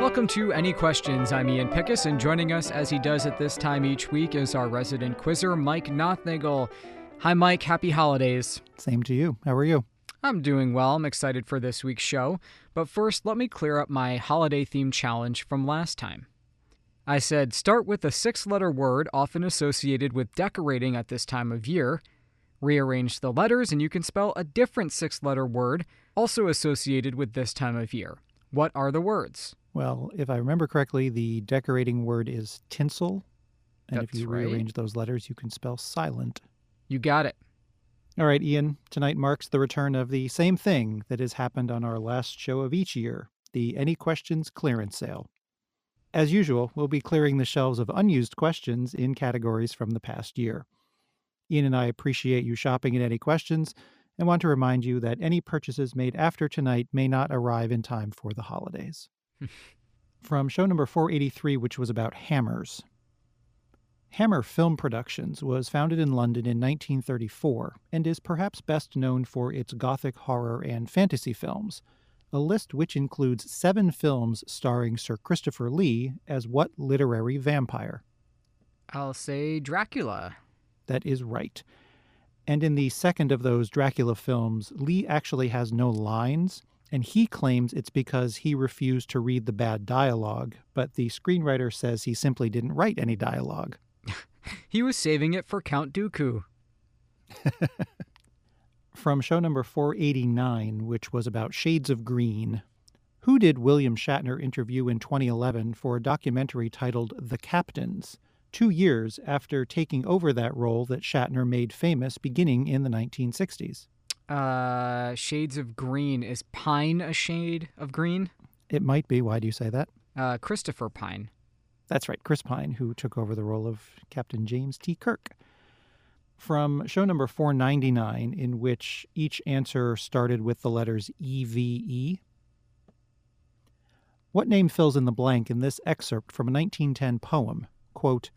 Welcome to Any Questions. I'm Ian Pickus, and joining us as he does at this time each week is our resident quizzer, Mike Nothnagel. Hi, Mike. Happy holidays. Same to you. How are you? I'm doing well. I'm excited for this week's show. But first, let me clear up my holiday themed challenge from last time. I said start with a six letter word often associated with decorating at this time of year. Rearrange the letters, and you can spell a different six letter word also associated with this time of year. What are the words? Well, if I remember correctly, the decorating word is tinsel. And if you right. rearrange those letters, you can spell silent. You got it. All right, Ian, tonight marks the return of the same thing that has happened on our last show of each year the Any Questions clearance sale. As usual, we'll be clearing the shelves of unused questions in categories from the past year. Ian and I appreciate you shopping at Any Questions and want to remind you that any purchases made after tonight may not arrive in time for the holidays. From show number 483, which was about hammers. Hammer Film Productions was founded in London in 1934 and is perhaps best known for its gothic horror and fantasy films, a list which includes seven films starring Sir Christopher Lee as what literary vampire? I'll say Dracula. That is right. And in the second of those Dracula films, Lee actually has no lines, and he claims it's because he refused to read the bad dialogue, but the screenwriter says he simply didn't write any dialogue. He was saving it for Count Dooku. From show number 489, which was about Shades of Green. Who did William Shatner interview in 2011 for a documentary titled The Captains, two years after taking over that role that Shatner made famous beginning in the 1960s? Uh, shades of green. Is pine a shade of green? It might be. Why do you say that? Uh, Christopher Pine. That's right, Chris Pine, who took over the role of Captain James T. Kirk. From show number 499, in which each answer started with the letters EVE. What name fills in the blank in this excerpt from a 1910 poem? Quote,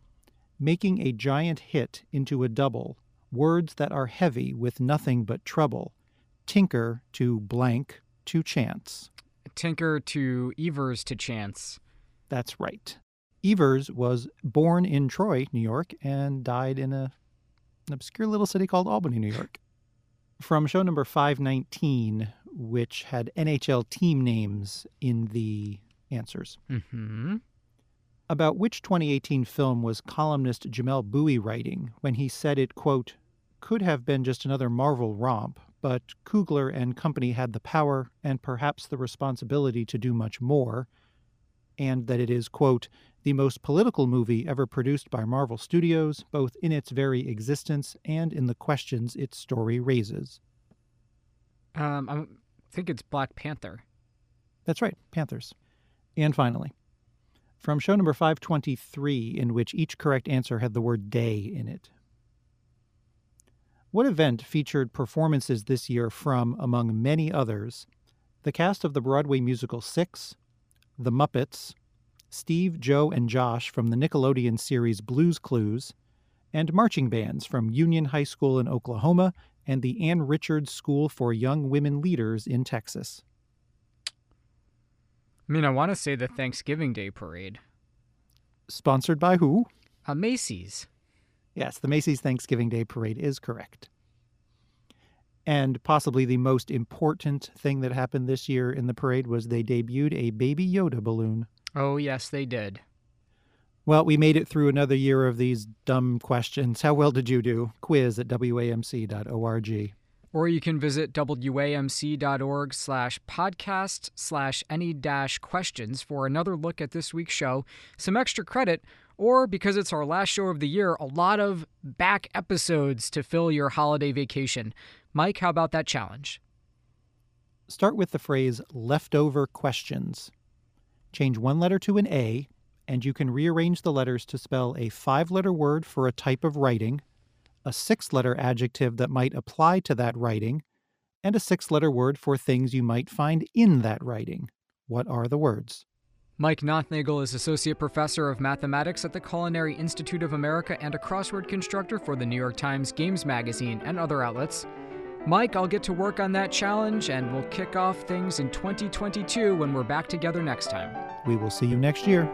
Making a giant hit into a double, words that are heavy with nothing but trouble. Tinker to blank to chance. Tinker to Evers to Chance. That's right. Evers was born in Troy, New York, and died in a, an obscure little city called Albany, New York. From show number 519, which had NHL team names in the answers. Mm-hmm. About which 2018 film was columnist Jamelle Bouie writing when he said it, quote, could have been just another Marvel romp, but Coogler and company had the power and perhaps the responsibility to do much more, and that it is, quote, the most political movie ever produced by Marvel Studios, both in its very existence and in the questions its story raises. Um, I think it's Black Panther. That's right, Panthers. And finally, from show number 523, in which each correct answer had the word day in it. What event featured performances this year from, among many others, the cast of the Broadway musical Six, The Muppets, Steve, Joe, and Josh from the Nickelodeon series Blues Clues, and marching bands from Union High School in Oklahoma and the Ann Richards School for Young Women Leaders in Texas? I mean, I want to say the Thanksgiving Day Parade. Sponsored by who? Uh, Macy's. Yes, the Macy's Thanksgiving Day Parade is correct. And possibly the most important thing that happened this year in the parade was they debuted a Baby Yoda balloon. Oh, yes, they did. Well, we made it through another year of these dumb questions. How well did you do? Quiz at wamc.org. Or you can visit wamc.org slash podcast slash any dash questions for another look at this week's show, some extra credit, or because it's our last show of the year, a lot of back episodes to fill your holiday vacation. Mike, how about that challenge? Start with the phrase leftover questions. Change one letter to an A, and you can rearrange the letters to spell a five letter word for a type of writing, a six letter adjective that might apply to that writing, and a six letter word for things you might find in that writing. What are the words? Mike Nothnagel is Associate Professor of Mathematics at the Culinary Institute of America and a crossword constructor for the New York Times Games Magazine and other outlets. Mike, I'll get to work on that challenge and we'll kick off things in 2022 when we're back together next time. We will see you next year.